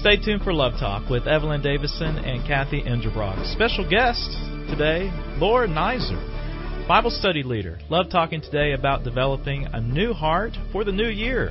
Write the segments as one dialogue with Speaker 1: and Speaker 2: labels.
Speaker 1: Stay tuned for Love Talk with Evelyn Davison and Kathy Enderbrock. Special guest today, Laura Nizer, Bible study leader. Love talking today about developing a new heart for the new year.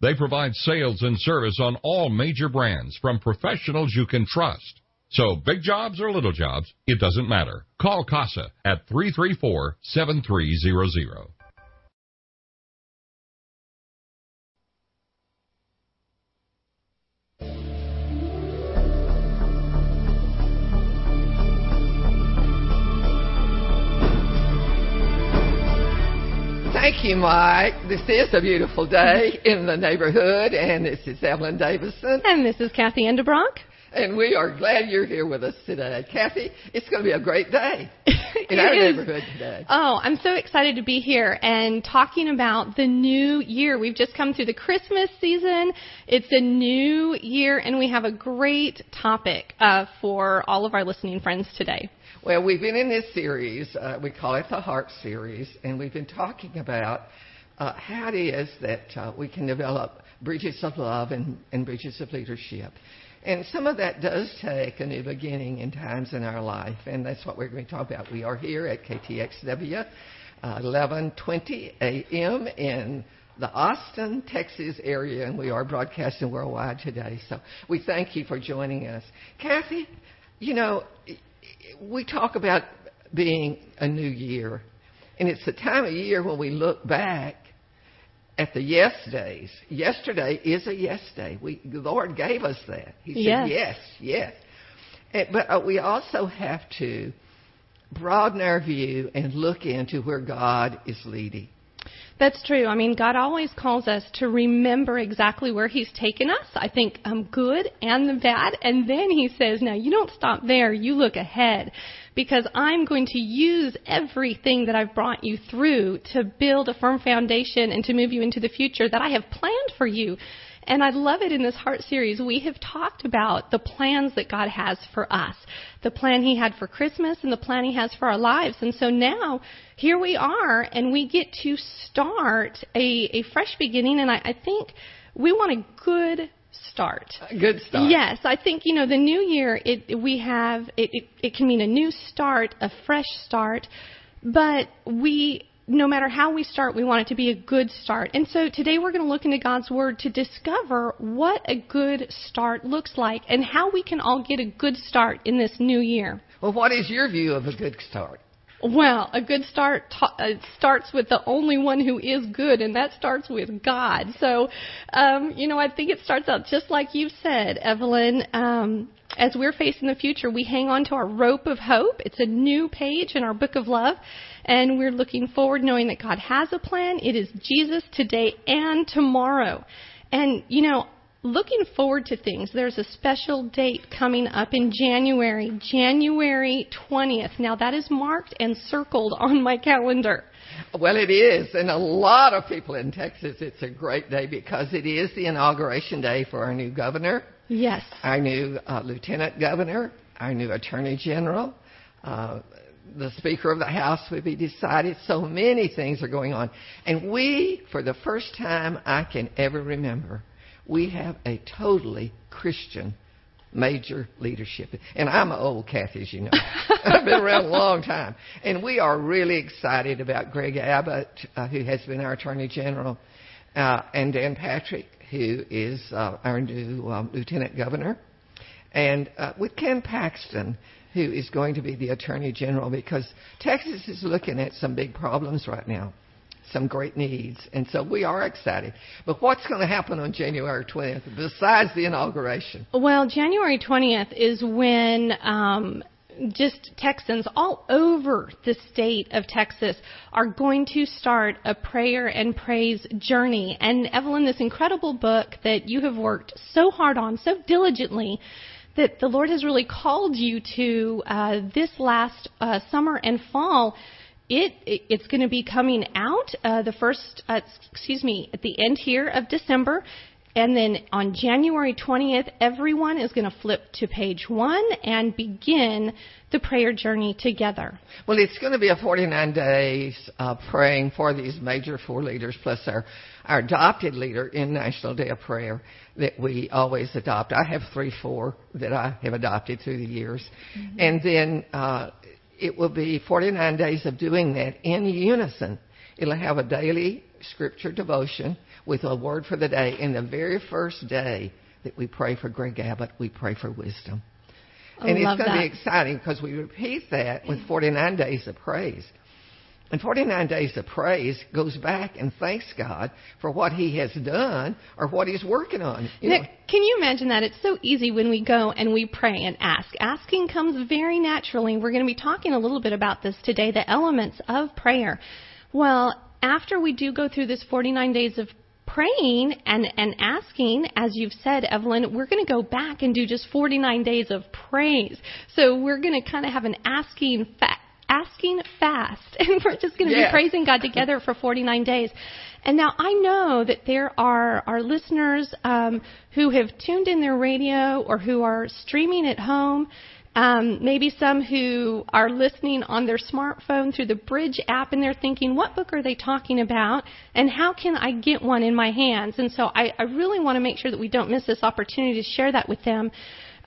Speaker 2: They provide sales and service on all major brands from professionals you can trust. So big jobs or little jobs, it doesn't matter. Call CASA at 334-7300.
Speaker 3: Thank you, Mike. This is a beautiful day in the neighborhood, and this is Evelyn Davison.
Speaker 4: And this is Kathy Enderbrock.
Speaker 3: And we are glad you're here with us today. Kathy, it's going to be a great day in our
Speaker 4: is.
Speaker 3: neighborhood today.
Speaker 4: Oh, I'm so excited to be here and talking about the new year. We've just come through the Christmas season. It's a new year, and we have a great topic uh, for all of our listening friends today.
Speaker 3: Well, we've been in this series, uh, we call it the Heart Series, and we've been talking about uh, how it is that uh, we can develop bridges of love and, and bridges of leadership. And some of that does take a new beginning in times in our life, and that's what we're going to talk about. We are here at KTXW, uh, 11:20 a.m. in the Austin, Texas area, and we are broadcasting worldwide today. So we thank you for joining us, Kathy. You know, we talk about being a new year, and it's the time of year when we look back at the yes days. Yesterday is a yes day. We, the Lord gave us that. He said
Speaker 4: Yes.
Speaker 3: yes, yes. And, but uh, we also have to broaden our view and look into where God is leading.
Speaker 4: That's true. I mean, God always calls us to remember exactly where He's taken us. I think um, good and the bad. And then He says, now you don't stop there. You look ahead because I'm going to use everything that I've brought you through to build a firm foundation and to move you into the future that I have planned for you. And I love it in this Heart series. We have talked about the plans that God has for us, the plan He had for Christmas and the plan He has for our lives. And so now, here we are, and we get to start a, a fresh beginning. And I, I think we want a good start.
Speaker 3: A good start.
Speaker 4: Yes, I think you know the new year. It we have it, it. It can mean a new start, a fresh start, but we no matter how we start, we want it to be a good start. And so today we're going to look into God's Word to discover what a good start looks like and how we can all get a good start in this new year.
Speaker 3: Well, what is your view of a good start?
Speaker 4: Well, a good start ta- uh, starts with the only one who is good, and that starts with God. So, um, you know, I think it starts out just like you've said, Evelyn. Um, as we're facing the future, we hang on to our rope of hope. It's a new page in our book of love, and we're looking forward knowing that God has a plan. It is Jesus today and tomorrow. And, you know, looking forward to things. There's a special date coming up in January, January 20th. Now that is marked and circled on my calendar.
Speaker 3: Well, it is, and a lot of people in Texas. It's a great day because it is the inauguration day for our new governor.
Speaker 4: Yes.
Speaker 3: Our new uh, lieutenant governor, our new attorney general, uh, the Speaker of the House will be decided. So many things are going on. And we, for the first time I can ever remember, we have a totally Christian major leadership. And I'm an old Kathy, as you know. I've been around a long time. And we are really excited about Greg Abbott, uh, who has been our Attorney General, uh, and Dan Patrick, who is uh, our new um, Lieutenant Governor, and uh, with Ken Paxton, who is going to be the Attorney General, because Texas is looking at some big problems right now some great needs. And so we are excited. But what's going to happen on January 20th besides the inauguration?
Speaker 4: Well, January 20th is when um, just Texans all over the state of Texas are going to start a prayer and praise journey. And Evelyn, this incredible book that you have worked so hard on, so diligently, that the Lord has really called you to uh, this last uh, summer and fall it, it's going to be coming out uh, the first, uh, excuse me, at the end here of December. And then on January 20th, everyone is going to flip to page one and begin the prayer journey together.
Speaker 3: Well, it's going to be a 49 days uh, praying for these major four leaders, plus our, our adopted leader in National Day of Prayer that we always adopt. I have three, four that I have adopted through the years. Mm-hmm. And then uh, it will be 49 days of doing that in unison. It'll have a daily scripture devotion with a word for the day. And the very first day that we pray for Greg Abbott, we pray for wisdom.
Speaker 4: Oh,
Speaker 3: and it's going
Speaker 4: to
Speaker 3: be exciting because we repeat that with 49 days of praise. And 49 days of praise goes back and thanks God for what He has done or what He's working on.
Speaker 4: You Nick, can you imagine that? It's so easy when we go and we pray and ask. Asking comes very naturally. We're going to be talking a little bit about this today, the elements of prayer. Well, after we do go through this 49 days of praying and, and asking, as you've said, Evelyn, we're going to go back and do just 49 days of praise. So we're going to kind of have an asking fa- asking fast, and we're just going to
Speaker 3: yeah.
Speaker 4: be praising God together for 49 days. And now I know that there are our listeners um, who have tuned in their radio or who are streaming at home. Um, maybe some who are listening on their smartphone through the Bridge app and they're thinking, what book are they talking about? And how can I get one in my hands? And so I, I really want to make sure that we don't miss this opportunity to share that with them.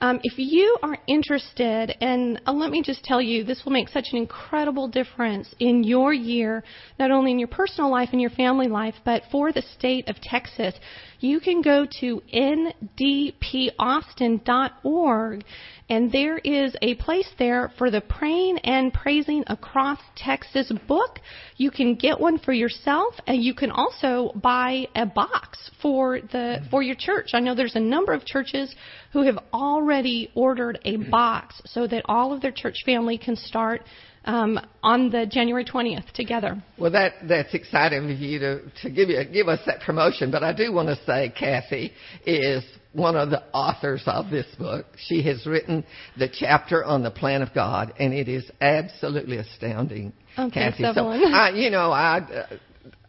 Speaker 4: Um, if you are interested, and uh, let me just tell you, this will make such an incredible difference in your year, not only in your personal life and your family life, but for the state of Texas. You can go to ndpaustin.org and there is a place there for the Praying and Praising Across Texas book. You can get one for yourself, and you can also buy a box for the for your church. I know there's a number of churches who have already ordered a box so that all of their church family can start um, on the January 20th together.
Speaker 3: Well, that that's exciting of you to to give you give us that promotion. But I do want to say, Kathy is one of the authors of this book. She has written the chapter on the plan of God, and it is absolutely astounding.
Speaker 4: Oh,
Speaker 3: Kathy. So, I, you know, I,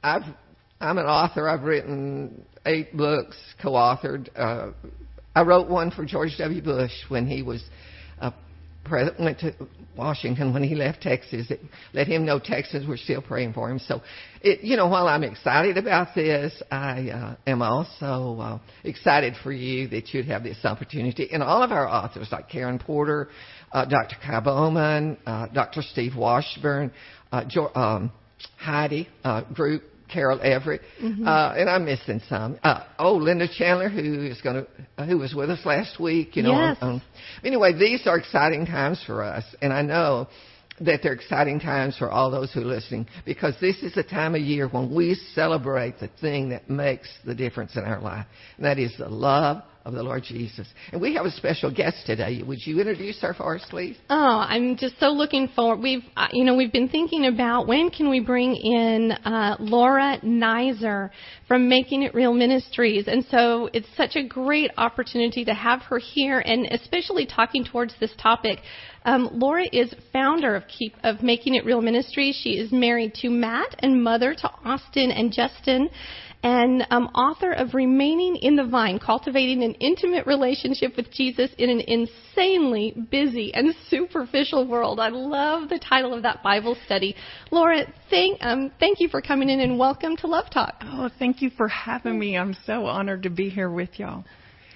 Speaker 3: I've, I'm an author. I've written eight books, co-authored. Uh, I wrote one for George W. Bush when he was uh, went to Washington when he left Texas. It let him know Texans were still praying for him. So, it, you know, while I'm excited about this, I uh, am also uh, excited for you that you'd have this opportunity. And all of our authors, like Karen Porter, uh, Dr. Kai Bowman, uh, Dr. Steve Washburn, uh, jo- um, Heidi uh, Group, Carol Everett,
Speaker 4: mm-hmm.
Speaker 3: uh, and I'm missing some. Uh, oh, Linda Chandler, who is going to, uh, who was with us last week. You know.
Speaker 4: Yes.
Speaker 3: On, on, anyway, these are exciting times for us, and I know that they're exciting times for all those who are listening because this is the time of year when we celebrate the thing that makes the difference in our life, and that is the love of the Lord Jesus. And we have a special guest today. Would you introduce her for us, please?
Speaker 4: Oh, I'm just so looking forward. We've, uh, you know, we've been thinking about when can we bring in uh, Laura Nizer from Making It Real Ministries, and so it's such a great opportunity to have her here, and especially talking towards this topic. Um, Laura is founder of Keep of Making It Real Ministries. She is married to Matt and mother to Austin and Justin and um, author of Remaining in the Vine, Cultivating an Intimate Relationship with Jesus in an Insanely Busy and Superficial World. I love the title of that Bible study. Laura, thank, um, thank you for coming in and welcome to Love Talk.
Speaker 5: Oh, thank you for having me. I'm so honored to be here with y'all.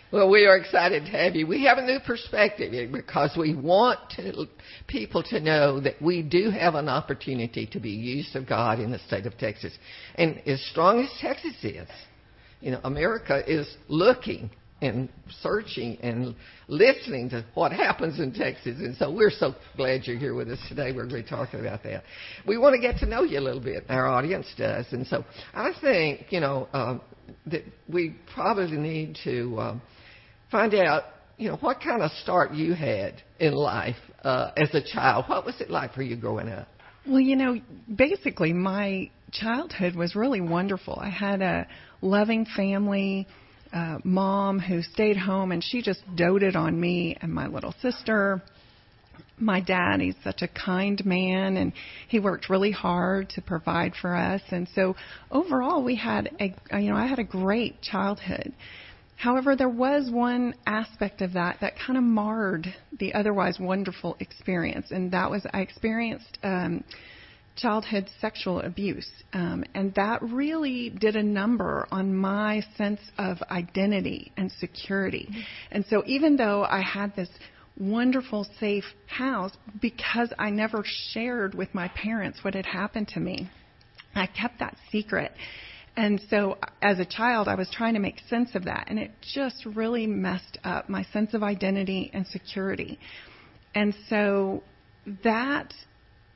Speaker 3: Well, we are excited to have you. We have a new perspective because we want to, people to know that we do have an opportunity to be used of God in the state of Texas. And as strong as Texas is, you know, America is looking and searching and listening to what happens in Texas. And so we're so glad you're here with us today. We're going to be talking about that. We want to get to know you a little bit. Our audience does. And so I think, you know, um, that we probably need to um, find out, you know, what kind of start you had in life uh, as a child. What was it like for you growing up?
Speaker 5: Well, you know, basically my childhood was really wonderful. I had a loving family, uh, mom who stayed home, and she just doted on me and my little sister. My dad, he's such a kind man, and he worked really hard to provide for us. And so, overall, we had a, you know, I had a great childhood. However, there was one aspect of that that kind of marred the otherwise wonderful experience, and that was I experienced um, childhood sexual abuse, um, and that really did a number on my sense of identity and security. Mm-hmm. And so, even though I had this wonderful, safe house, because I never shared with my parents what had happened to me, I kept that secret. And so as a child, I was trying to make sense of that, and it just really messed up my sense of identity and security. And so that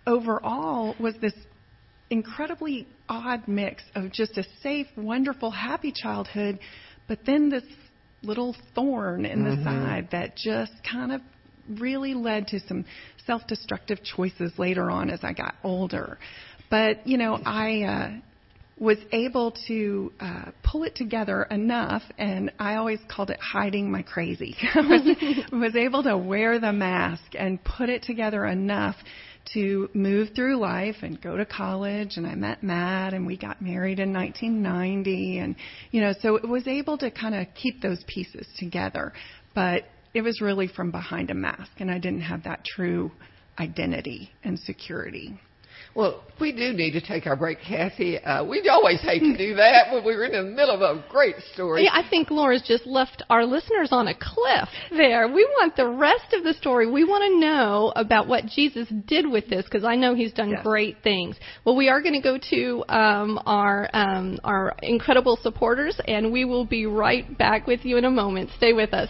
Speaker 5: overall was this incredibly odd mix of just a safe, wonderful, happy childhood, but then this little thorn in the mm-hmm. side that just kind of really led to some self destructive choices later on as I got older. But, you know, I, uh, was able to uh, pull it together enough, and I always called it hiding my crazy. was, was able to wear the mask and put it together enough to move through life and go to college and I met Matt and we got married in 1990 and you know so it was able to kind of keep those pieces together but it was really from behind a mask and I didn't have that true identity and security.
Speaker 3: Well, we do need to take our break, Kathy. Uh, we always hate to do that when we're in the middle of a great story.
Speaker 4: Yeah, I think Laura's just left our listeners on a cliff there. We want the rest of the story. We want to know about what Jesus did with this because I know He's done yes. great things. Well, we are going to go to um, our um, our incredible supporters, and we will be right back with you in a moment. Stay with us.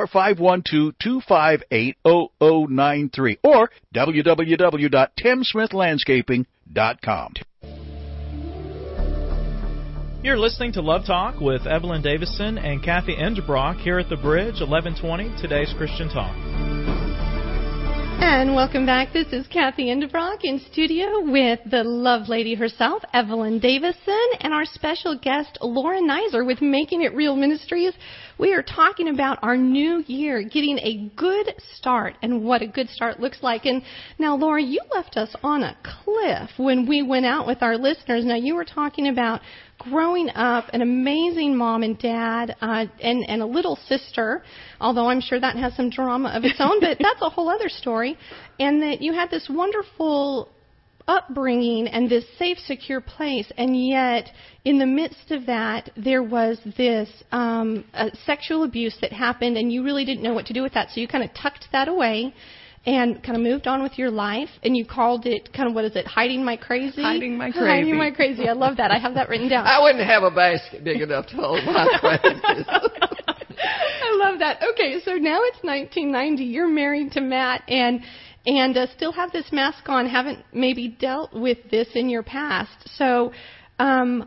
Speaker 6: or 512-258-0093 or www.timsmithlandscaping.com.
Speaker 1: You're listening to Love Talk with Evelyn Davison and Kathy Endebrock here at the Bridge, 1120, today's Christian Talk.
Speaker 4: And welcome back. This is Kathy Endebrock in studio with the love lady herself, Evelyn Davison, and our special guest, Laura Nizer with Making It Real Ministries. We are talking about our new year, getting a good start and what a good start looks like. And now, Laura, you left us on a cliff when we went out with our listeners. Now, you were talking about growing up an amazing mom and dad uh, and and a little sister although i'm sure that has some drama of its own but that's a whole other story. And that you had this wonderful upbringing and this safe secure place and yet in the midst of that there was this um, sexual abuse that happened and you really didn't know what to do with that so you kind of tucked that away and kind of moved on with your life and you called it kind of what is it hiding my crazy?
Speaker 5: Hiding my crazy.
Speaker 4: hiding my crazy. I love that. I have that written down.
Speaker 3: I wouldn't have a basket big enough to hold my crazies.
Speaker 4: i love that. Okay so now it's 1990 you're married to matt and and uh, still have this mask on. Haven't maybe dealt with this in your past. So um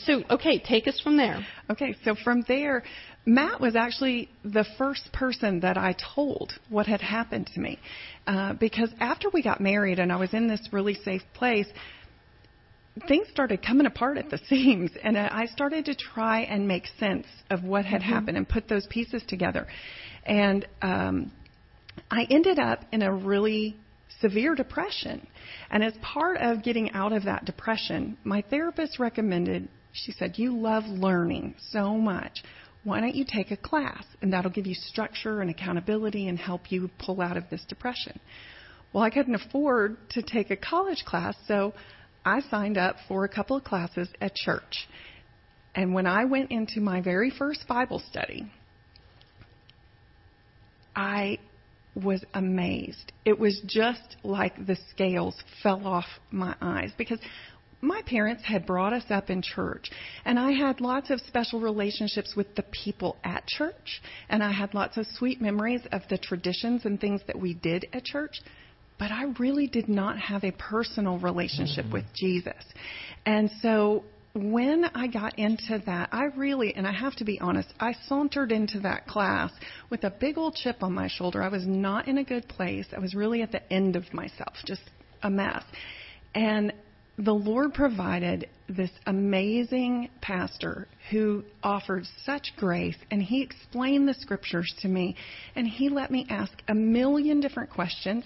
Speaker 4: so okay take us from there.
Speaker 5: Okay, so from there, Matt was actually the first person that I told what had happened to me. Uh, because after we got married and I was in this really safe place, things started coming apart at the seams. And I started to try and make sense of what had mm-hmm. happened and put those pieces together. And um, I ended up in a really severe depression. And as part of getting out of that depression, my therapist recommended she said, You love learning so much. Why don't you take a class? And that'll give you structure and accountability and help you pull out of this depression. Well, I couldn't afford to take a college class, so I signed up for a couple of classes at church. And when I went into my very first Bible study, I was amazed. It was just like the scales fell off my eyes because my parents had brought us up in church, and I had lots of special relationships with the people at church, and I had lots of sweet memories of the traditions and things that we did at church. But I really did not have a personal relationship mm-hmm. with Jesus. And so when I got into that, I really, and I have to be honest, I sauntered into that class with a big old chip on my shoulder. I was not in a good place. I was really at the end of myself, just a mess. And the Lord provided this amazing pastor who offered such grace, and he explained the scriptures to me, and he let me ask a million different questions,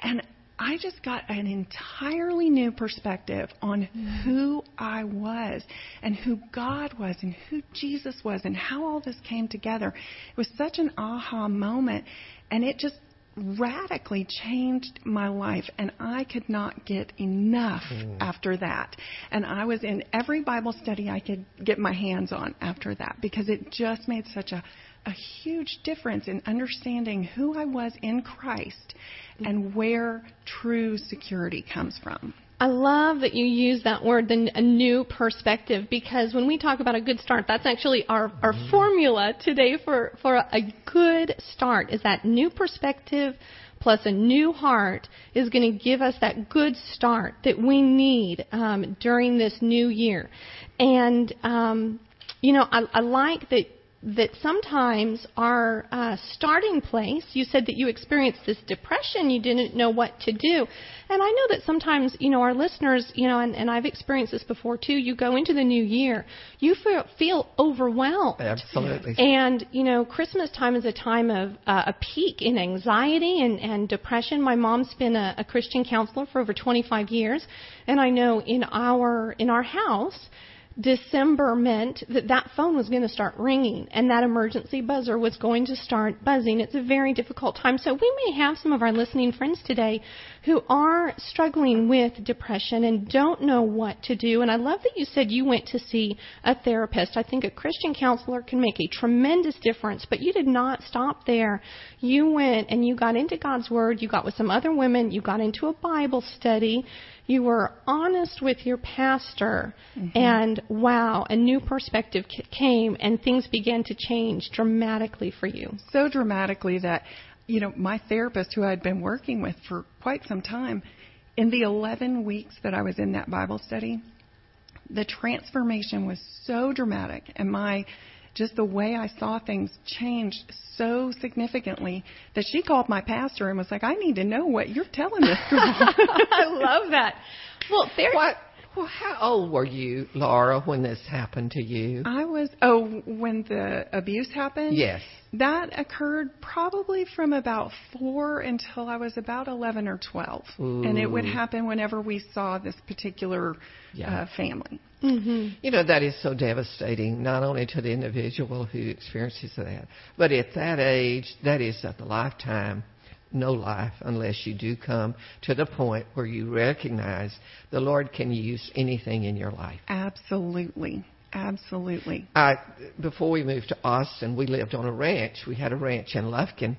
Speaker 5: and I just got an entirely new perspective on mm. who I was and who God was and who Jesus was and how all this came together. It was such an aha moment, and it just radically changed my life and I could not get enough mm. after that. And I was in every Bible study I could get my hands on after that because it just made such a a huge difference in understanding who I was in Christ and where true security comes from.
Speaker 4: I love that you use that word, the, a new perspective, because when we talk about a good start, that's actually our, our mm-hmm. formula today for, for a good start, is that new perspective plus a new heart is going to give us that good start that we need um, during this new year. And, um, you know, I, I like that that sometimes our uh, starting place, you said that you experienced this depression, you didn't know what to do. And I know that sometimes, you know, our listeners, you know, and, and I've experienced this before too, you go into the new year, you feel, feel overwhelmed.
Speaker 3: Absolutely.
Speaker 4: And, you know, Christmas time is a time of uh, a peak in anxiety and, and depression. My mom's been a, a Christian counselor for over 25 years, and I know in our, in our house, December meant that that phone was going to start ringing and that emergency buzzer was going to start buzzing. It's a very difficult time. So we may have some of our listening friends today who are struggling with depression and don't know what to do. And I love that you said you went to see a therapist. I think a Christian counselor can make a tremendous difference, but you did not stop there. You went and you got into God's Word. You got with some other women. You got into a Bible study you were honest with your pastor, mm-hmm. and wow, a new perspective came, and things began to change dramatically for you.
Speaker 5: So dramatically that, you know, my therapist, who I'd been working with for quite some time, in the 11 weeks that I was in that Bible study, the transformation was so dramatic, and my just the way I saw things changed so significantly that she called my pastor and was like, I need to know what you're telling this girl.
Speaker 4: I love that. Well, there.
Speaker 3: Well, how old were you, Laura, when this happened to you?
Speaker 5: I was, oh, when the abuse happened?
Speaker 3: Yes.
Speaker 5: That occurred probably from about four until I was about 11 or 12.
Speaker 3: Ooh.
Speaker 5: And it would happen whenever we saw this particular yeah. uh, family.
Speaker 4: Mm-hmm.
Speaker 3: You know, that is so devastating, not only to the individual who experiences that, but at that age, that is a lifetime no life unless you do come to the point where you recognize the Lord can use anything in your life.
Speaker 5: Absolutely. Absolutely.
Speaker 3: I, before we moved to Austin, we lived on a ranch. We had a ranch in Lufkin.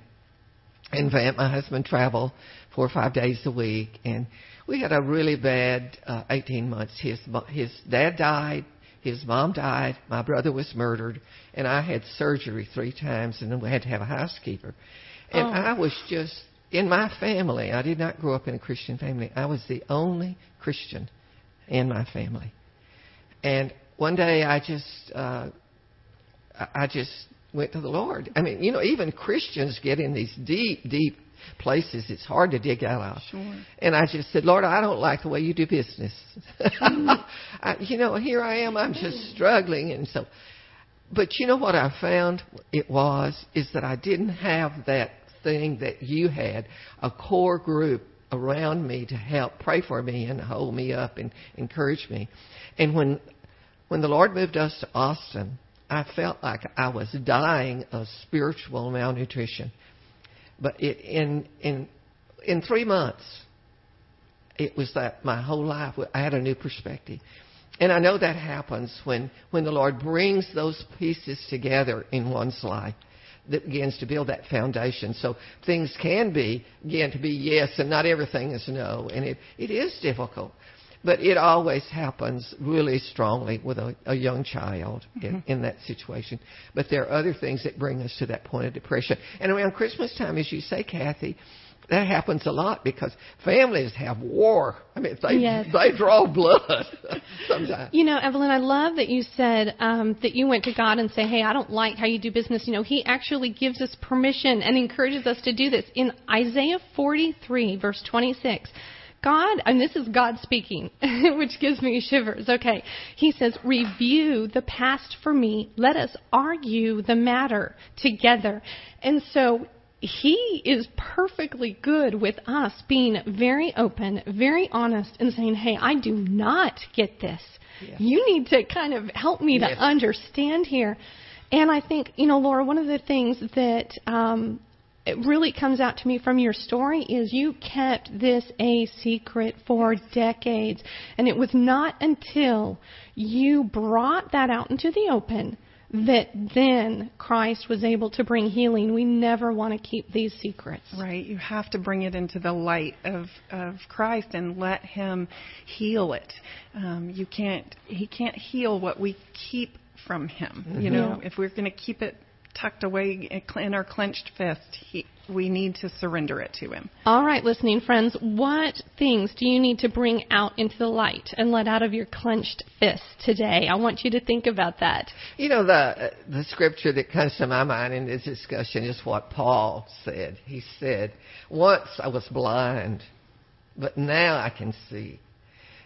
Speaker 3: And Vant, my husband, traveled four or five days a week. And we had a really bad uh, 18 months. His, his dad died. His mom died. My brother was murdered. And I had surgery three times. And then we had to have a housekeeper. And
Speaker 4: oh.
Speaker 3: I was just in my family. I did not grow up in a Christian family. I was the only Christian in my family. And one day I just uh, I just went to the Lord. I mean, you know, even Christians get in these deep, deep places it's hard to dig out of.
Speaker 5: Sure.
Speaker 3: And I just said, Lord, I don't like the way you do business. I, you know, here I am. I'm just struggling, and so. But you know what I found? It was is that I didn't have that thing that you had, a core group around me to help pray for me and hold me up and encourage me. And when when the Lord moved us to Austin, I felt like I was dying of spiritual malnutrition. But it, in in in three months, it was that my whole life I had a new perspective. And I know that happens when, when the Lord brings those pieces together in one's life that begins to build that foundation. So things can be, again, to be yes and not everything is no. And it, it is difficult. But it always happens really strongly with a, a young child in, mm-hmm. in that situation. But there are other things that bring us to that point of depression. And around Christmas time, as you say, Kathy, that happens a lot because families have war. I mean, they
Speaker 4: yes.
Speaker 3: they draw blood sometimes.
Speaker 4: You know, Evelyn, I love that you said um, that you went to God and say, "Hey, I don't like how you do business." You know, He actually gives us permission and encourages us to do this in Isaiah 43, verse 26. God, and this is God speaking, which gives me shivers. Okay. He says, review the past for me. Let us argue the matter together. And so he is perfectly good with us being very open, very honest, and saying, hey, I do not get this.
Speaker 3: Yes.
Speaker 4: You need to kind of help me
Speaker 3: yes.
Speaker 4: to understand here. And I think, you know, Laura, one of the things that um, it really comes out to me from your story is you kept this a secret for decades. And it was not until you brought that out into the open that then Christ was able to bring healing. We never want to keep these secrets.
Speaker 5: Right. You have to bring it into the light of, of Christ and let Him heal it. Um, you can't. He can't heal what we keep from Him.
Speaker 3: Mm-hmm.
Speaker 5: You know, if we're going to keep it tucked away in our clenched fist. He, we need to surrender it to Him.
Speaker 4: All right, listening friends, what things do you need to bring out into the light and let out of your clenched fist today? I want you to think about that.
Speaker 3: You know, the the scripture that comes to my mind in this discussion is what Paul said. He said, "Once I was blind, but now I can see."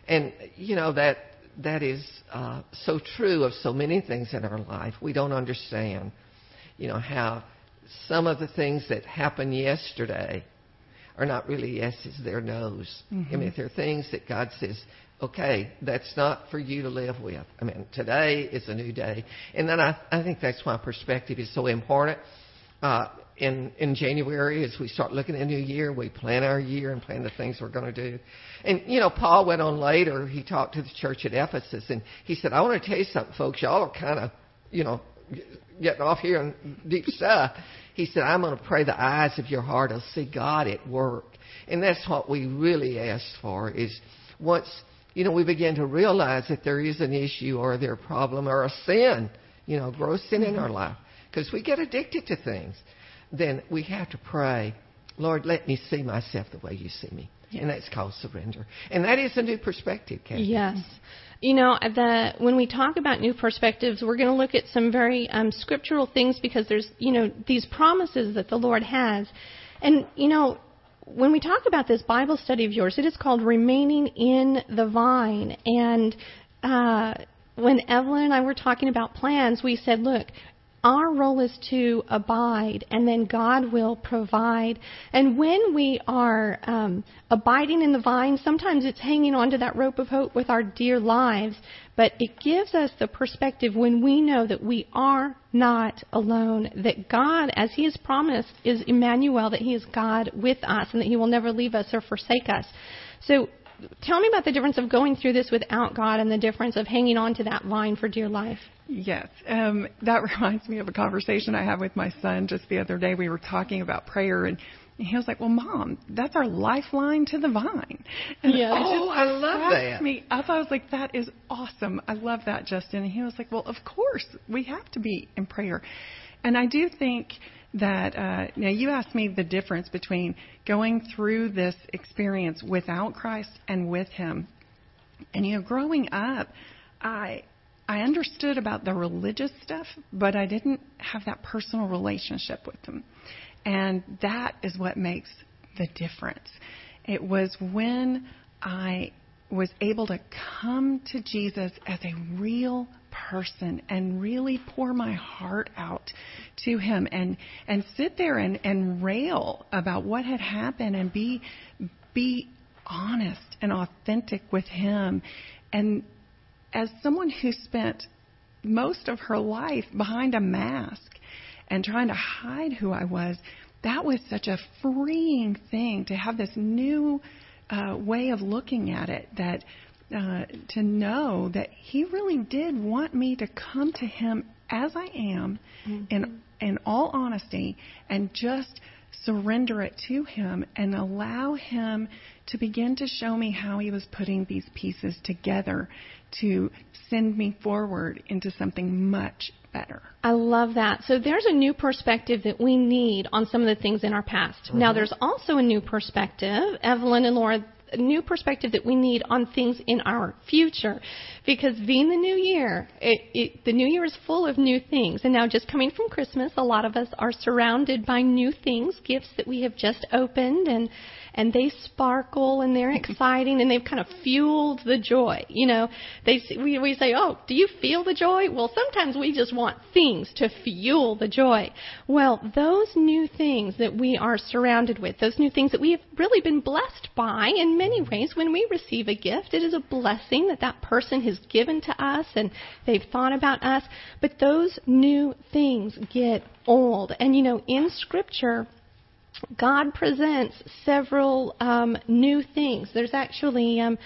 Speaker 3: And you know that that is uh, so true of so many things in our life. We don't understand, you know, how some of the things that happened yesterday are not really yeses, they're no's. Mm-hmm. I mean, they're things that God says, okay, that's not for you to live with. I mean, today is a new day. And then I, I think that's why perspective is so important. Uh, in in January as we start looking at the new year, we plan our year and plan the things we're going to do. And you know, Paul went on later. He talked to the church at Ephesus, and he said, "I want to tell you something, folks. Y'all are kind of, you know, getting off here in deep stuff." He said, "I'm going to pray the eyes of your heart will see God at work." And that's what we really ask for. Is once you know we begin to realize that there is an issue or there a problem or a sin, you know, gross sin in our life, mm-hmm. because we get addicted to things then we have to pray, Lord, let me see myself the way you see me. Yes. And that's called surrender. And that is a new perspective, Kathy.
Speaker 4: Yes. You know, the, when we talk about new perspectives, we're going to look at some very um, scriptural things because there's, you know, these promises that the Lord has. And, you know, when we talk about this Bible study of yours, it is called Remaining in the Vine. And uh, when Evelyn and I were talking about plans, we said, look, our role is to abide, and then God will provide. And when we are um, abiding in the vine, sometimes it's hanging on to that rope of hope with our dear lives, but it gives us the perspective when we know that we are not alone, that God, as He has promised, is Emmanuel, that He is God with us, and that He will never leave us or forsake us. So tell me about the difference of going through this without God and the difference of hanging on to that vine for dear life.
Speaker 5: Yes, um, that reminds me of a conversation I had with my son just the other day. We were talking about prayer, and he was like, "Well, Mom, that's our lifeline to the vine." And
Speaker 4: yes.
Speaker 3: oh, I love that.
Speaker 5: Me up. I was like, "That is awesome. I love that, Justin." And he was like, "Well, of course, we have to be in prayer." And I do think that uh, now you asked me the difference between going through this experience without Christ and with Him. And you know, growing up, I I understood about the religious stuff, but I didn't have that personal relationship with them. And that is what makes the difference. It was when I was able to come to Jesus as a real person and really pour my heart out to him and and sit there and and rail about what had happened and be be honest and authentic with him. And as someone who spent most of her life behind a mask and trying to hide who I was, that was such a freeing thing to have this new uh, way of looking at it that uh, to know that he really did want me to come to him as I am mm-hmm. in in all honesty and just surrender it to him and allow him to begin to show me how he was putting these pieces together to send me forward into something much better.
Speaker 4: I love that. So there's a new perspective that we need on some of the things in our past. Mm-hmm. Now there's also a new perspective. Evelyn and Laura new perspective that we need on things in our future. Because being the new year, it, it, the new year is full of new things. And now, just coming from Christmas, a lot of us are surrounded by new things, gifts that we have just opened, and and they sparkle and they're exciting and they've kind of fueled the joy. You know, they we we say, "Oh, do you feel the joy?" Well, sometimes we just want things to fuel the joy. Well, those new things that we are surrounded with, those new things that we have really been blessed by in many ways when we receive a gift, it is a blessing that that person has given to us and they've thought about us, but those new things get old. And you know, in scripture, God presents several um, new things. There's actually um,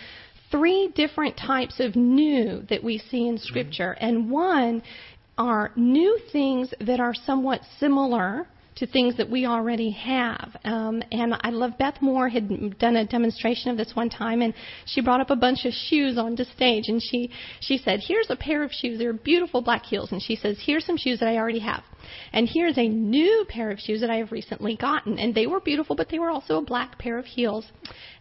Speaker 4: three different types of new that we see in Scripture, and one are new things that are somewhat similar to things that we already have. Um, and I love Beth Moore had done a demonstration of this one time, and she brought up a bunch of shoes onto stage, and she she said, "Here's a pair of shoes. They're beautiful black heels." And she says, "Here's some shoes that I already have." And here's a new pair of shoes that I have recently gotten. And they were beautiful, but they were also a black pair of heels.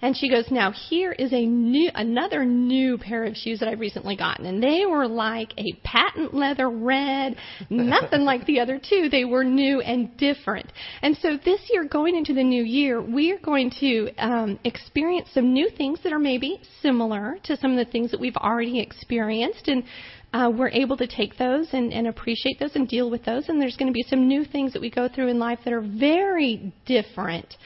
Speaker 4: And she goes, now here is a new, another new pair of shoes that I've recently gotten. And they were like a patent leather red, nothing like the other two. They were new and different. And so this year, going into the new year, we are going to um, experience some new things that are maybe similar to some of the things that we've already experienced. And uh, we're able to take those and, and appreciate those and deal with those. And there's going to be some new things that we go through in life that are very different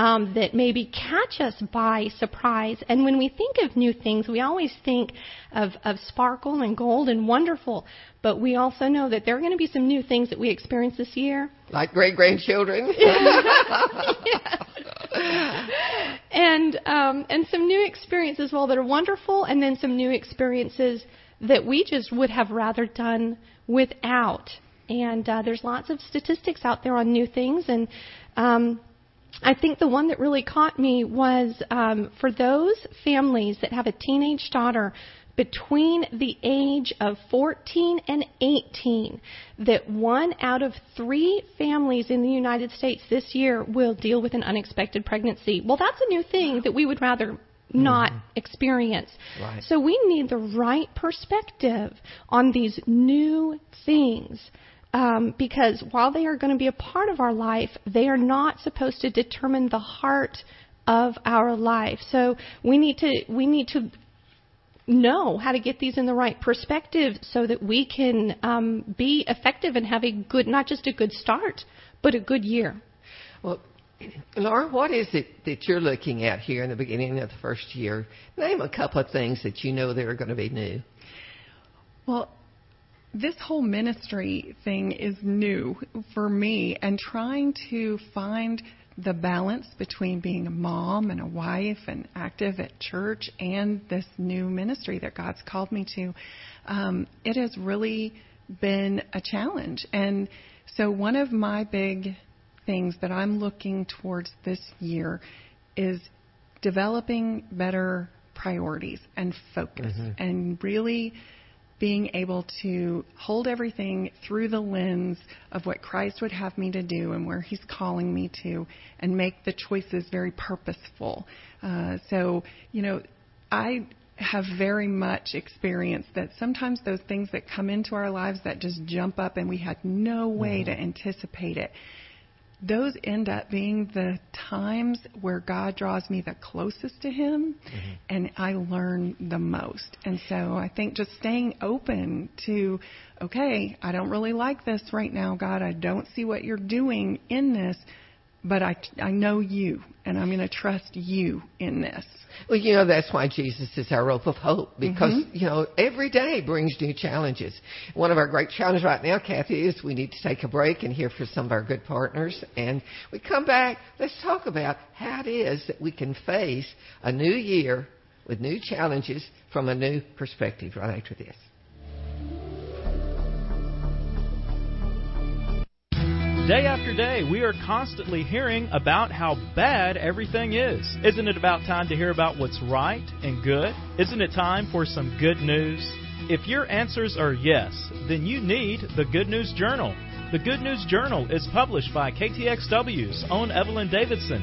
Speaker 4: um, that maybe catch us by surprise. And when we think of new things, we always think of, of sparkle and gold and wonderful. But we also know that there are going to be some new things that we experience this year.
Speaker 3: Like great grandchildren.
Speaker 4: yes. And um, and some new experiences as well that are wonderful, and then some new experiences that we just would have rather done without. And uh, there's lots of statistics out there on new things, and um, I think the one that really caught me was um, for those families that have a teenage daughter between the age of 14 and 18 that one out of three families in the United States this year will deal with an unexpected pregnancy. Well, that's a new thing that we would rather not mm-hmm. experience.
Speaker 3: Right.
Speaker 4: So we need the right perspective on these new things um, because while they are going to be a part of our life, they are not supposed to determine the heart of our life. So we need to we need to know how to get these in the right perspective so that we can um, be effective and have a good not just a good start but a good year.
Speaker 3: Well, Laura, what is it that you're looking at here in the beginning of the first year? Name a couple of things that you know that are going to be new.
Speaker 5: Well, this whole ministry thing is new for me and trying to find the balance between being a mom and a wife and active at church and this new ministry that God's called me to, um, it has really been a challenge. And so, one of my big things that I'm looking towards this year is developing better priorities and focus mm-hmm. and really being able to hold everything through the lens of what Christ would have me to do and where He's calling me to, and make the choices very purposeful. Uh, so, you know, I have very much experienced that sometimes those things that come into our lives that just jump up and we had no way mm-hmm. to anticipate it those end up being the times where God draws me the closest to Him mm-hmm. and I learn the most. And so I think just staying open to, okay, I don't really like this right now, God. I don't see what you're doing in this, but I, I know you and I'm going to trust you in this.
Speaker 3: Well, you know, that's why Jesus is our rope of hope because, mm-hmm. you know, every day brings new challenges. One of our great challenges right now, Kathy, is we need to take a break and hear from some of our good partners. And we come back, let's talk about how it is that we can face a new year with new challenges from a new perspective right after this.
Speaker 1: Day after day, we are constantly hearing about how bad everything is. Isn't it about time to hear about what's right and good? Isn't it time for some good news? If your answers are yes, then you need the Good News Journal. The Good News Journal is published by KTXW's own Evelyn Davison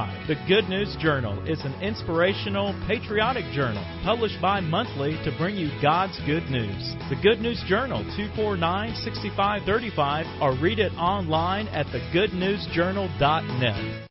Speaker 1: The Good News Journal is an inspirational, patriotic journal published bi monthly to bring you God's good news. The Good News Journal, 249 6535, or read it online at thegoodnewsjournal.net.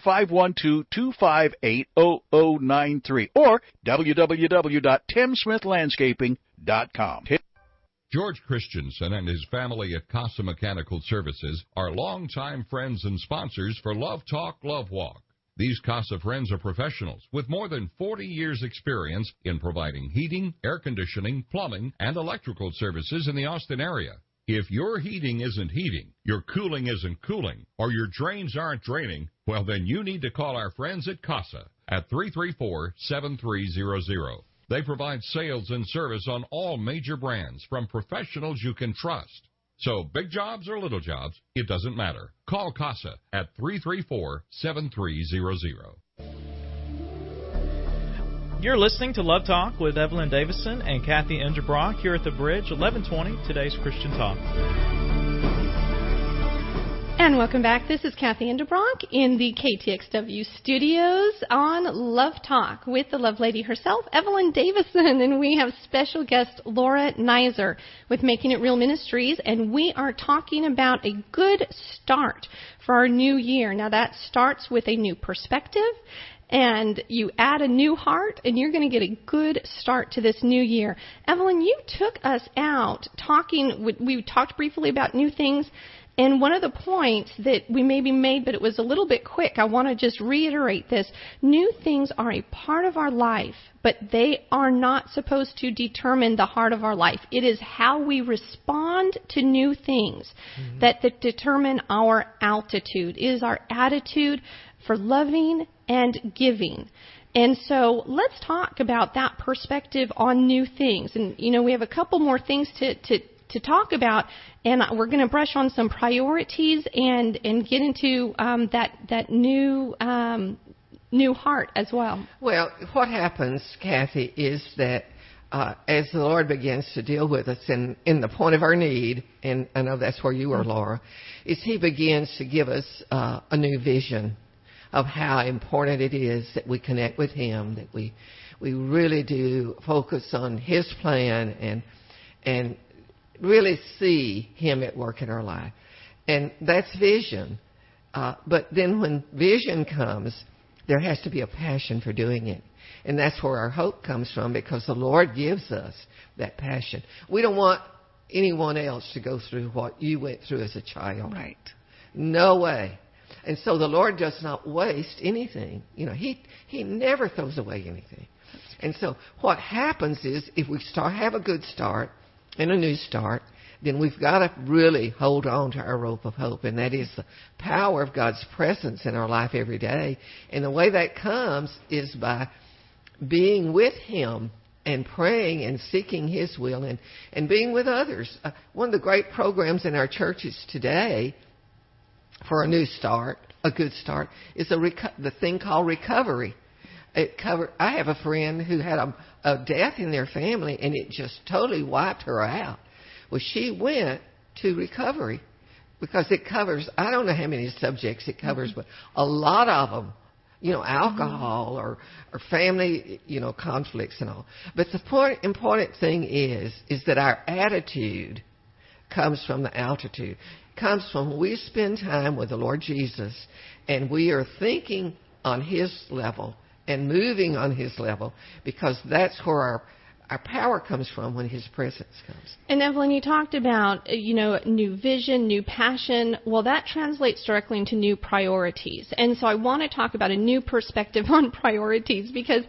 Speaker 6: 512-258-0093 or www.timsmithlandscaping.com.
Speaker 2: George Christensen and his family at Casa Mechanical Services are longtime friends and sponsors for Love Talk, Love Walk. These Casa friends are professionals with more than 40 years experience in providing heating, air conditioning, plumbing, and electrical services in the Austin area. If your heating isn't heating, your cooling isn't cooling, or your drains aren't draining, well, then you need to call our friends at CASA at 334 7300. They provide sales and service on all major brands from professionals you can trust. So, big jobs or little jobs, it doesn't matter. Call CASA at 334 7300.
Speaker 1: You're listening to Love Talk with Evelyn Davison and Kathy Enderbrock here at the Bridge, 1120, today's Christian Talk.
Speaker 4: And welcome back. This is Kathy Enderbrock in the KTXW studios on Love Talk with the love lady herself, Evelyn Davison. And we have special guest Laura Nizer with Making It Real Ministries. And we are talking about a good start for our new year. Now, that starts with a new perspective and you add a new heart and you're going to get a good start to this new year. Evelyn, you took us out talking, we talked briefly about new things. And one of the points that we maybe made, but it was a little bit quick, I want to just reiterate this. New things are a part of our life, but they are not supposed to determine the heart of our life. It is how we respond to new things mm-hmm. that, that determine our altitude. It is our attitude for loving and giving. And so let's talk about that perspective on new things. And, you know, we have a couple more things to, to, to talk about, and we're going to brush on some priorities and, and get into um, that, that new, um, new heart as well.
Speaker 3: Well, what happens, Kathy, is that uh, as the Lord begins to deal with us in, in the point of our need, and I know that's where you are, Laura, is He begins to give us uh, a new vision of how important it is that we connect with Him, that we we really do focus on His plan and and really see Him at work in our life, and that's vision. Uh, but then when vision comes, there has to be a passion for doing it. And that's where our hope comes from because the Lord gives us that passion. We don't want anyone else to go through what you went through as a child.
Speaker 5: Right.
Speaker 3: No way. And so the Lord does not waste anything. You know, He He never throws away anything. And so what happens is if we start have a good start and a new start, then we've got to really hold on to our rope of hope, and that is the power of God's presence in our life every day. And the way that comes is by being with Him and praying and seeking His will and, and being with others. Uh, one of the great programs in our churches today for a new start, a good start, is a reco- the thing called recovery. It cover. I have a friend who had a, a death in their family, and it just totally wiped her out. Well, she went to recovery because it covers. I don't know how many subjects it covers, mm-hmm. but a lot of them. You know, mm-hmm. alcohol or or family, you know, conflicts and all. But the point, important thing is is that our attitude comes from the altitude comes from we spend time with the Lord Jesus and we are thinking on His level and moving on His level because that's where our our power comes from when His presence comes.
Speaker 4: And Evelyn, you talked about you know new vision, new passion. Well, that translates directly into new priorities. And so I want to talk about a new perspective on priorities because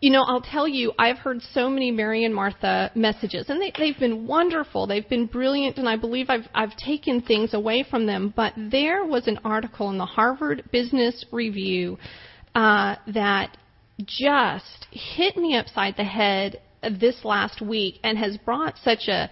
Speaker 4: you know, I'll tell you, I've heard so many Mary and Martha messages, and they, they've been wonderful. They've been brilliant, and I believe I've I've taken things away from them. But there was an article in the Harvard Business Review uh, that just hit me upside the head this last week, and has brought such a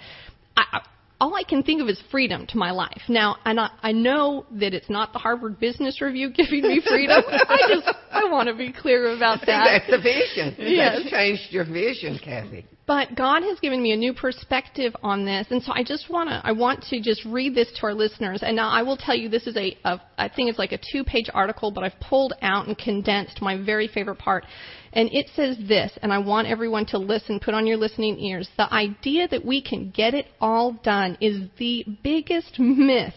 Speaker 4: I, all I can think of is freedom to my life. Now, and I, I know that it's not the Harvard Business Review giving me freedom. I just I want to be clear about that.
Speaker 3: That's the vision.
Speaker 4: Yes.
Speaker 3: That's changed your vision, Kathy.
Speaker 4: But God has given me a new perspective on this, and so I just want to I want to just read this to our listeners. And now I will tell you this is a, a I think it's like a two-page article, but I've pulled out and condensed my very favorite part. And it says this, and I want everyone to listen, put on your listening ears. The idea that we can get it all done is the biggest myth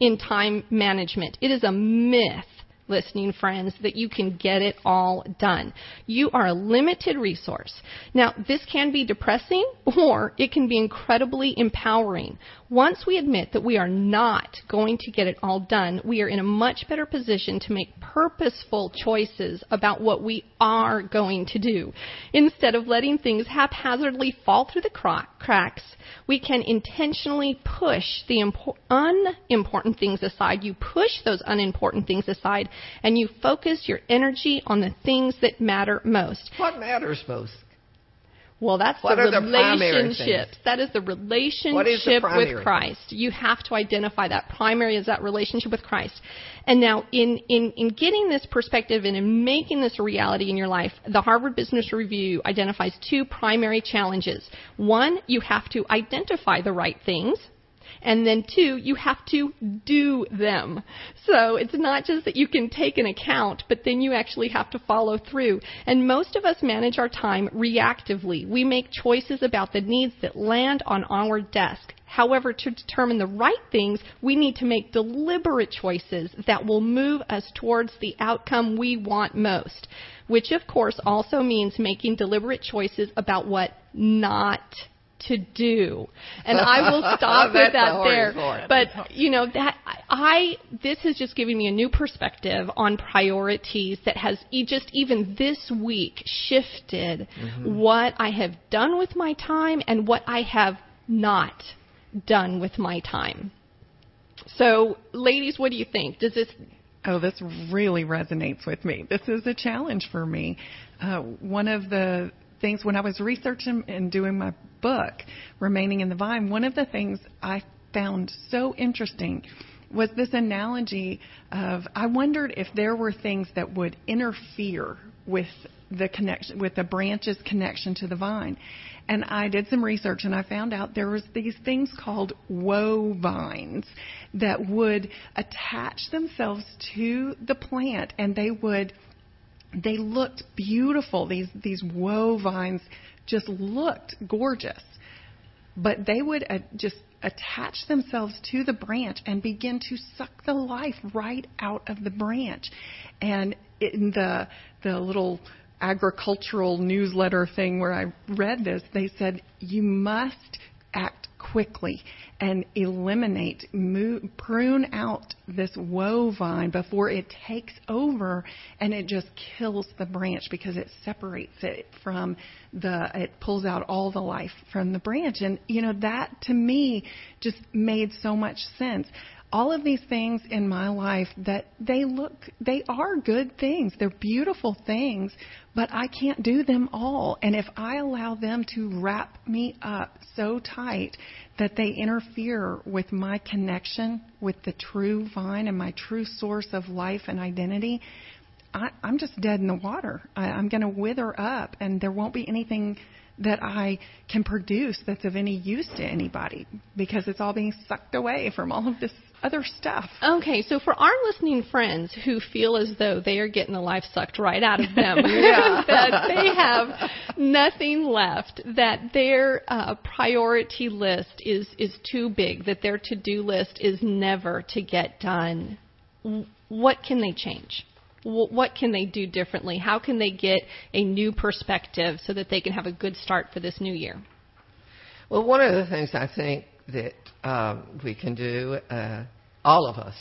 Speaker 4: in time management. It is a myth listening friends, that you can get it all done. You are a limited resource. Now, this can be depressing or it can be incredibly empowering. Once we admit that we are not going to get it all done, we are in a much better position to make purposeful choices about what we are going to do. Instead of letting things haphazardly fall through the cracks, we can intentionally push the impo- unimportant things aside. You push those unimportant things aside and you focus your energy on the things that matter most.
Speaker 3: What matters most?
Speaker 4: Well, that's
Speaker 3: what
Speaker 4: the relationships.
Speaker 3: The
Speaker 4: that is the relationship
Speaker 3: the
Speaker 4: with Christ. You have to identify that primary is that relationship with Christ. And now, in, in, in getting this perspective and in making this a reality in your life, the Harvard Business Review identifies two primary challenges. One, you have to identify the right things. And then two, you have to do them. So it's not just that you can take an account, but then you actually have to follow through. And most of us manage our time reactively. We make choices about the needs that land on our desk. However, to determine the right things, we need to make deliberate choices that will move us towards the outcome we want most. Which of course also means making deliberate choices about what not to do. And I will stop with that there. But you know that I this has just given me a new perspective on priorities that has just even this week shifted mm-hmm. what I have done with my time and what I have not done with my time. So, ladies, what do you think? Does this
Speaker 5: Oh, this really resonates with me. This is a challenge for me. Uh, one of the things when I was researching and doing my book, Remaining in the Vine, one of the things I found so interesting was this analogy of I wondered if there were things that would interfere with the connection with the branch's connection to the vine. And I did some research and I found out there was these things called woe vines that would attach themselves to the plant and they would they looked beautiful. These these woe vines just looked gorgeous, but they would uh, just attach themselves to the branch and begin to suck the life right out of the branch. And in the the little agricultural newsletter thing where I read this, they said you must act quickly and eliminate, move, prune out this woe vine before it takes over and it just kills the branch because it separates it from the, it pulls out all the life from the branch. And, you know, that to me just made so much sense all of these things in my life that they look they are good things. They're beautiful things but I can't do them all. And if I allow them to wrap me up so tight that they interfere with my connection with the true vine and my true source of life and identity I, I'm just dead in the water. I, I'm going to wither up and there won't be anything that I can produce that's of any use to anybody because it's all being sucked away from all of this other stuff.
Speaker 4: Okay, so for our listening friends who feel as though they are getting the life sucked right out of them, that they have nothing left, that their uh, priority list is is too big, that their to-do list is never to get done, what can they change? what can they do differently? How can they get a new perspective so that they can have a good start for this new year?
Speaker 3: Well, one of the things I think that um, we can do, uh, all of us,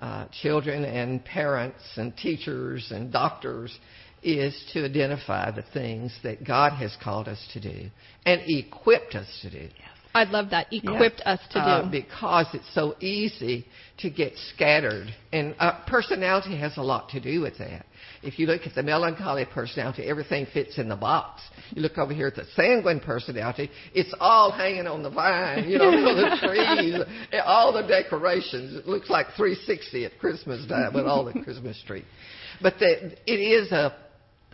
Speaker 3: uh, children and parents and teachers and doctors, is to identify the things that God has called us to do and equipped us to do.
Speaker 4: I love that. Equipped us to
Speaker 3: uh,
Speaker 4: do.
Speaker 3: because it's so easy to get scattered, and uh, personality has a lot to do with that. If you look at the melancholy personality, everything fits in the box. You look over here at the sanguine personality, it's all hanging on the vine, you know, the trees, all the decorations. It looks like 360 at Christmas time with all the Christmas tree. But the, it is a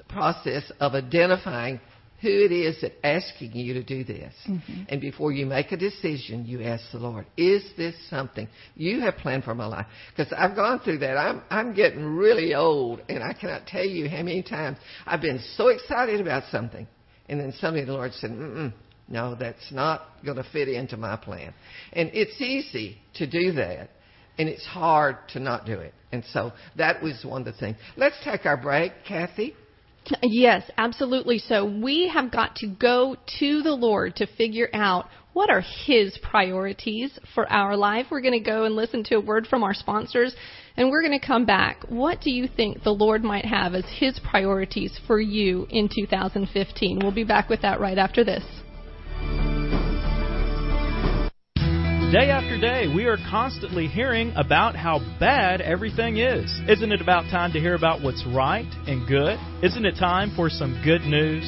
Speaker 3: process of identifying who it is that's asking you to do this.
Speaker 5: Mm-hmm.
Speaker 3: And before you make a decision, you ask the Lord, is this something you have planned for my life? Because I've gone through that. I'm, I'm getting really old, and I cannot tell you how many times I've been so excited about something. And then suddenly the Lord said, mm no, that's not going to fit into my plan. And it's easy to do that, and it's hard to not do it. And so that was one of the things. Let's take our break, Kathy.
Speaker 4: Yes, absolutely. So we have got to go to the Lord to figure out what are His priorities for our life. We're going to go and listen to a word from our sponsors, and we're going to come back. What do you think the Lord might have as His priorities for you in 2015? We'll be back with that right after this.
Speaker 1: Day after day, we are constantly hearing about how bad everything is. Isn't it about time to hear about what's right and good? Isn't it time for some good news?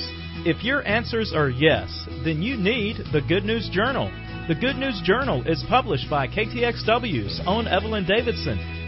Speaker 1: If your answers are yes, then you need the Good News Journal. The Good News Journal is published by KTXW's own Evelyn Davison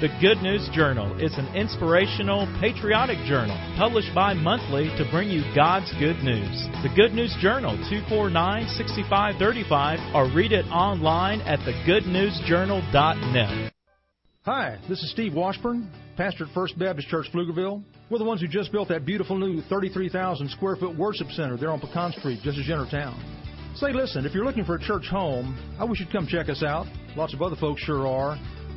Speaker 1: The Good News Journal is an inspirational, patriotic journal published bi monthly to bring you God's good news. The Good News Journal, 249 6535, or read it online at thegoodnewsjournal.net.
Speaker 7: Hi, this is Steve Washburn, pastor at First Baptist Church, Pflugerville. We're the ones who just built that beautiful new 33,000 square foot worship center there on Pecan Street, just as you town. Say, listen, if you're looking for a church home, I wish you'd come check us out. Lots of other folks sure are.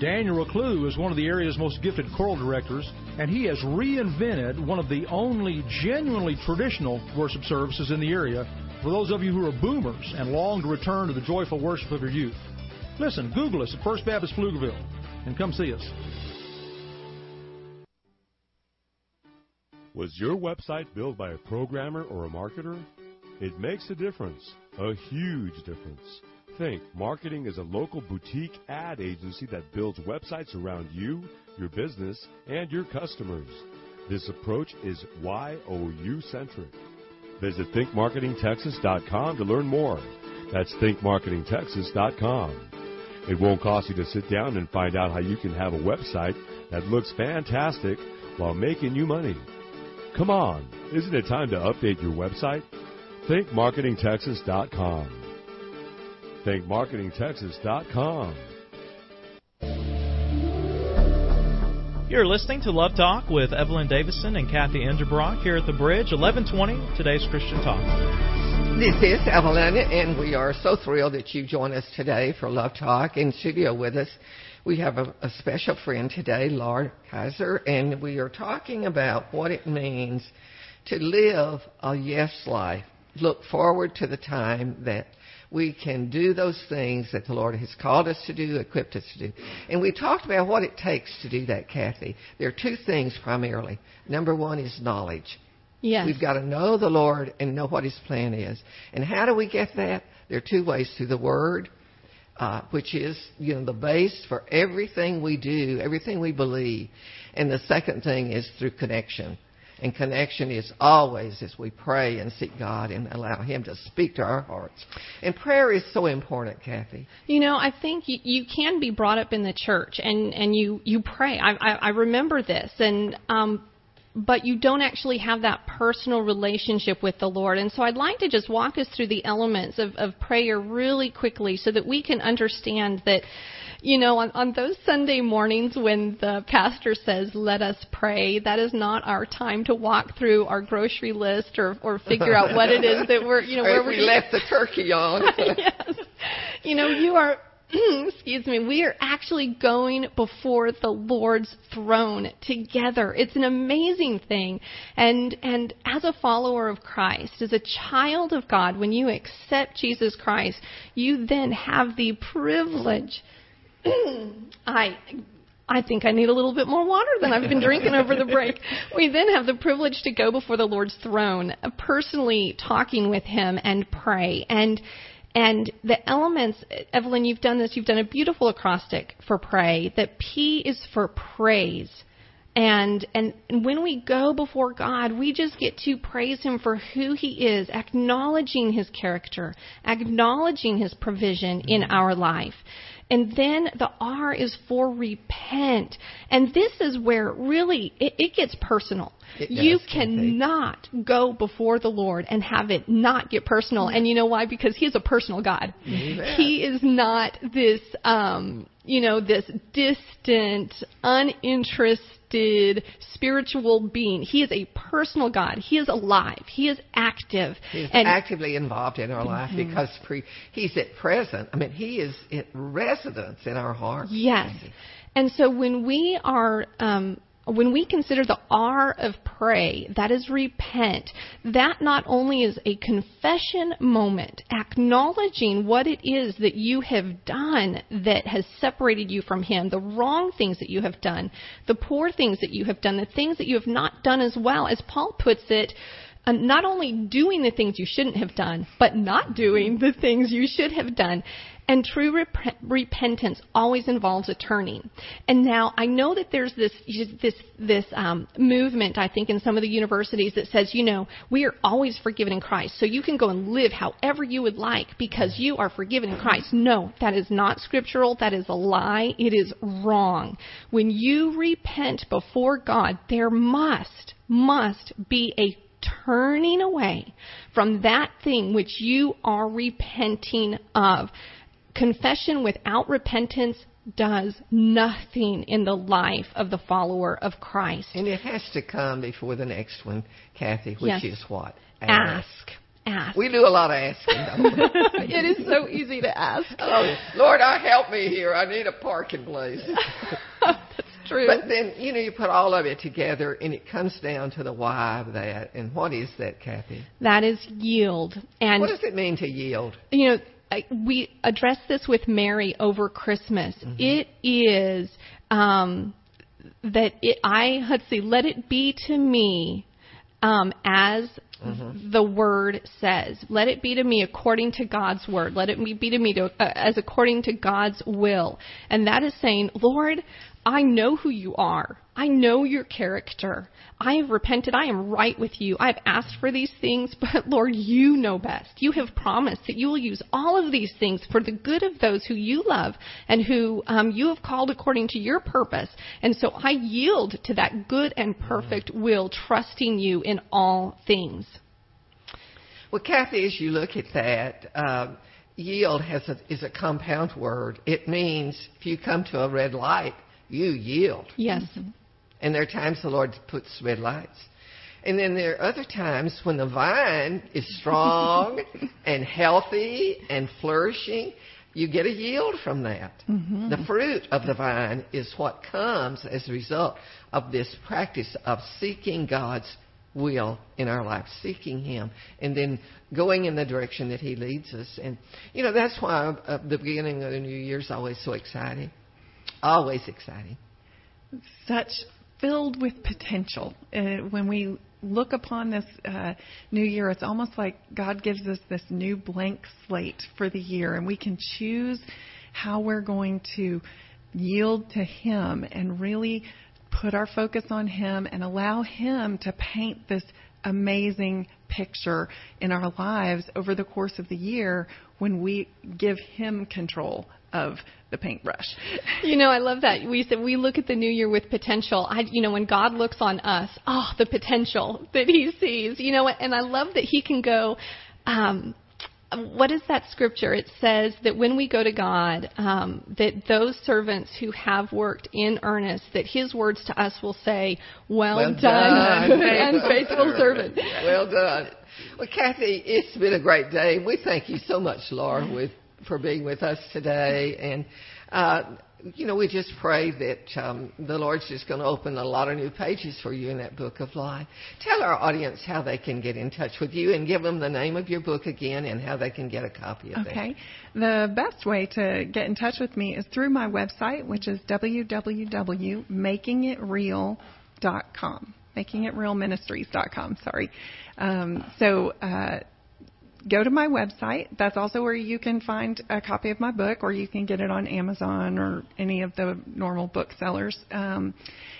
Speaker 7: Daniel Reclue is one of the area's most gifted choral directors, and he has reinvented one of the only genuinely traditional worship services in the area for those of you who are boomers and long to return to the joyful worship of your youth. Listen, Google us at First Baptist Pflugerville and come see us.
Speaker 8: Was your website built by a programmer or a marketer? It makes a difference, a huge difference. Think Marketing is a local boutique ad agency that builds websites around you, your business, and your customers. This approach is YOU centric. Visit thinkmarketingtexas.com to learn more. That's thinkmarketingtexas.com. It won't cost you to sit down and find out how you can have a website that looks fantastic while making you money. Come on, isn't it time to update your website? thinkmarketingtexas.com. thinkmarketingtexas.com.
Speaker 1: You're listening to Love Talk with Evelyn Davison and Kathy Enderbrock here at the Bridge, 1120, today's Christian Talk.
Speaker 3: This is Evelyn, and we are so thrilled that you've joined us today for Love Talk. In studio with us, we have a, a special friend today, Laura Kaiser, and we are talking about what it means to live a yes life. Look forward to the time that we can do those things that the Lord has called us to do, equipped us to do. And we talked about what it takes to do that, Kathy. There are two things primarily. Number one is knowledge.
Speaker 4: Yes.
Speaker 3: We've got to know the Lord and know what His plan is. And how do we get that? There are two ways through the Word, uh, which is you know the base for everything we do, everything we believe. And the second thing is through connection. And connection is always as we pray and seek God and allow Him to speak to our hearts. And prayer is so important, Kathy.
Speaker 4: You know, I think you, you can be brought up in the church and and you you pray. I I, I remember this and um but you don't actually have that personal relationship with the Lord. And so I'd like to just walk us through the elements of, of prayer really quickly so that we can understand that, you know, on, on those Sunday mornings when the pastor says, let us pray, that is not our time to walk through our grocery list or, or figure out what it is that we're, you know, where
Speaker 3: we left the turkey on.
Speaker 4: yes. You know, you are excuse me, we are actually going before the Lord's throne together. It's an amazing thing. And and as a follower of Christ, as a child of God, when you accept Jesus Christ, you then have the privilege I I think I need a little bit more water than I've been drinking over the break. We then have the privilege to go before the Lord's throne, uh, personally talking with Him and pray. And and the elements, Evelyn, you've done this. You've done a beautiful acrostic for pray. That P is for praise. And, and and when we go before God, we just get to praise Him for who He is, acknowledging His character, acknowledging His provision in mm-hmm. our life. And then the R is for repent. And this is where really it, it gets personal.
Speaker 3: It
Speaker 4: you
Speaker 3: does,
Speaker 4: cannot go before the Lord and have it not get personal. And you know why? Because He is a personal God. He is not this, um, you know, this distant, uninterested spiritual being. He is a personal God. He is alive. He is active.
Speaker 3: He's
Speaker 4: and
Speaker 3: actively involved in our life
Speaker 4: Mhm.
Speaker 3: because pre- he's at present. I mean, he is at residence in our hearts.
Speaker 4: Yes. And so when we are, um, when we consider the R of pray, that is repent, that not only is a confession moment, acknowledging what it is that you have done that has separated you from Him, the wrong things that you have done, the poor things that you have done, the things that you have not done as well. As Paul puts it, uh, not only doing the things you shouldn't have done, but not doing the things you should have done. And true rep- repentance always involves a turning. And now I know that there's this this this um, movement I think in some of the universities that says you know we are always forgiven in Christ, so you can go and live however you would like because you are forgiven in Christ. No, that is not scriptural. That is a lie. It is wrong. When you repent before God, there must must be a turning away from that thing which you are repenting of. Confession without repentance does nothing in the life of the follower of Christ.
Speaker 3: And it has to come before the next one, Kathy, which
Speaker 4: Yes.
Speaker 3: is what?
Speaker 4: Ask. Ask.
Speaker 3: We do a lot of asking,
Speaker 4: it is so easy to ask.
Speaker 3: Oh, Lord, I help me here. I need a parking place.
Speaker 4: That's true.
Speaker 3: But then, you know, you put all of it together and it comes down to the why of that. And what is that, Kathy?
Speaker 4: that is yield. And
Speaker 3: what does it mean to yield?
Speaker 4: you know, we addressed this with Mary over Christmas.
Speaker 3: Mm-hmm.
Speaker 4: It is um, that it, I let's see, let it be to me um, as
Speaker 3: Mm-hmm.
Speaker 4: the word says. Let it be to me according to God's word. Let it be to me to, uh, as according to God's will. And that is saying, Lord, I know who you are. I know your character. I have repented. I am right with you. I've asked for these things, but Lord, you know best. You have promised that you will use all of these things for the good of those who you love and who um, you have called according to your purpose. And so I yield to that good and perfect will, trusting you in all things.
Speaker 3: Well, Kathy, as you look at that, uh, yield has a, is a compound word. It means if you come to a red light, you yield.
Speaker 4: Yes.
Speaker 3: And there are times the Lord puts red lights. And then there are other times when the vine is strong and healthy and flourishing. You get a yield from that.
Speaker 5: Mhm.
Speaker 3: The fruit of the vine is what comes as a result of this practice of seeking God's will in our life, seeking Him, and then going in the direction that He leads us. And, you know, that's why uh, the beginning of the new year is always so exciting. Always exciting.
Speaker 5: such filled with potential. Uh, when we look upon this uh, new year, it's almost like God gives us this new blank slate for the year, and we can choose how we're going to yield to Him and really put our focus on Him and allow Him to paint this amazing picture in our lives over the course of the year when we give Him control of the paintbrush.
Speaker 4: You know, I love that. We said we look at the new year with potential. I, you know, when God looks on us, oh, the potential that He sees. You know, and I love that He can go. Um, what is that scripture? It says that when we go to God, um, that those servants who have worked in earnest, that His words to us will say, "Well,
Speaker 3: Well
Speaker 4: done,
Speaker 3: done,
Speaker 4: and faithful servant."
Speaker 3: Well done. Well, Kathy, it's been a great day. We thank you so much, Laura, with for being with us today. And uh, you know, we just pray that um, the Lord's just going to open a lot of new pages for you in that book of life. Tell our audience how they can get in touch with you and give them the name of your book again and how they can get a copy of it.
Speaker 5: Okay. The best way to get in touch with me is through my website, which is www.makingitreal.com. Makingitrealministries.com, sorry. Um, so, uh, go to my website. That's also where you can find a copy of my book, or you can get it on Amazon or any of the normal booksellers. Um,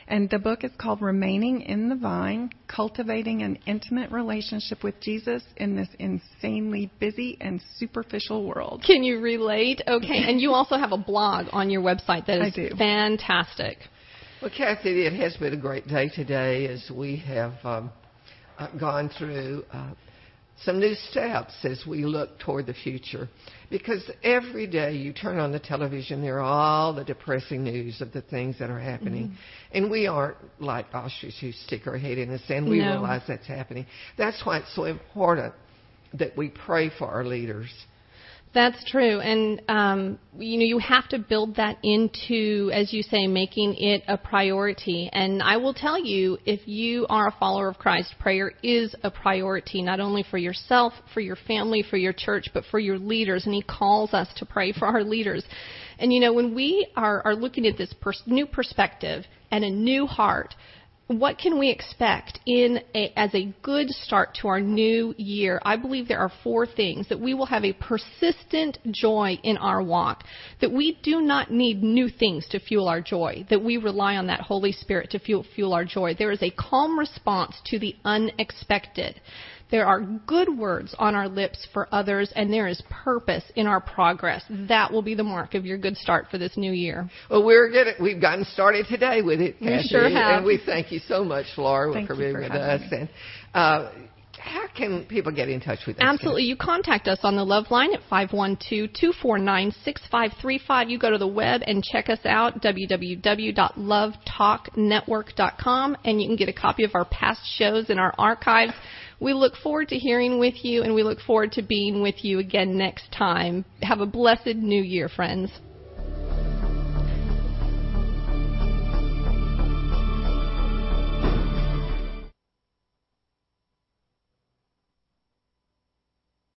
Speaker 5: and the book is called Remaining in the Vine Cultivating an Intimate Relationship with Jesus in This Insanely Busy and Superficial World.
Speaker 4: Can you relate? Okay, and you also have a blog on your website that is I
Speaker 5: do.
Speaker 4: fantastic.
Speaker 3: Well, Kathy, it has been a great day today as we have um, uh, gone through uh, some new steps as we look toward the future. Because every day you turn on the television, there are all the depressing news of the things that are happening.
Speaker 4: Mm-hmm.
Speaker 3: And we aren't like ostrich who stick our head in the sand. We
Speaker 4: No.
Speaker 3: realize that's happening. That's why it's so important that we pray for our leaders.
Speaker 4: That's true, and um, you know you have to build that into, as you say, making it a priority. And I will tell you, if you are a follower of Christ, prayer is a priority not only for yourself, for your family, for your church, but for your leaders. And He calls us to pray for our leaders. And you know when we are, are looking at this pers- new perspective and a new heart, what can we expect in a, as a good start to our new year? I believe there are four things that we will have a persistent joy in our walk, that we do not need new things to fuel our joy, that we rely on that Holy Spirit to fuel, fuel our joy. There is a calm response to the unexpected. There are good words on our lips for others, and there is purpose in our progress. That will be the mark of your good start for this new year.
Speaker 3: Well, we're getting, we've gotten started today with it,
Speaker 4: We
Speaker 3: Kathy,
Speaker 4: sure have.
Speaker 3: and we thank you so much, Laura,
Speaker 5: Thank
Speaker 3: for
Speaker 5: you
Speaker 3: being
Speaker 5: for
Speaker 3: with
Speaker 5: having
Speaker 3: us.
Speaker 5: me.
Speaker 3: And uh, how can people get in touch with us?
Speaker 4: Absolutely. You contact us on the Love Line at 512-249-6535. You go to the web and check us out, www.lovetalknetwork.com, and you can get a copy of our past shows in our archives. We look forward to hearing with you, and we look forward to being with you again next time. Have a blessed new year, friends.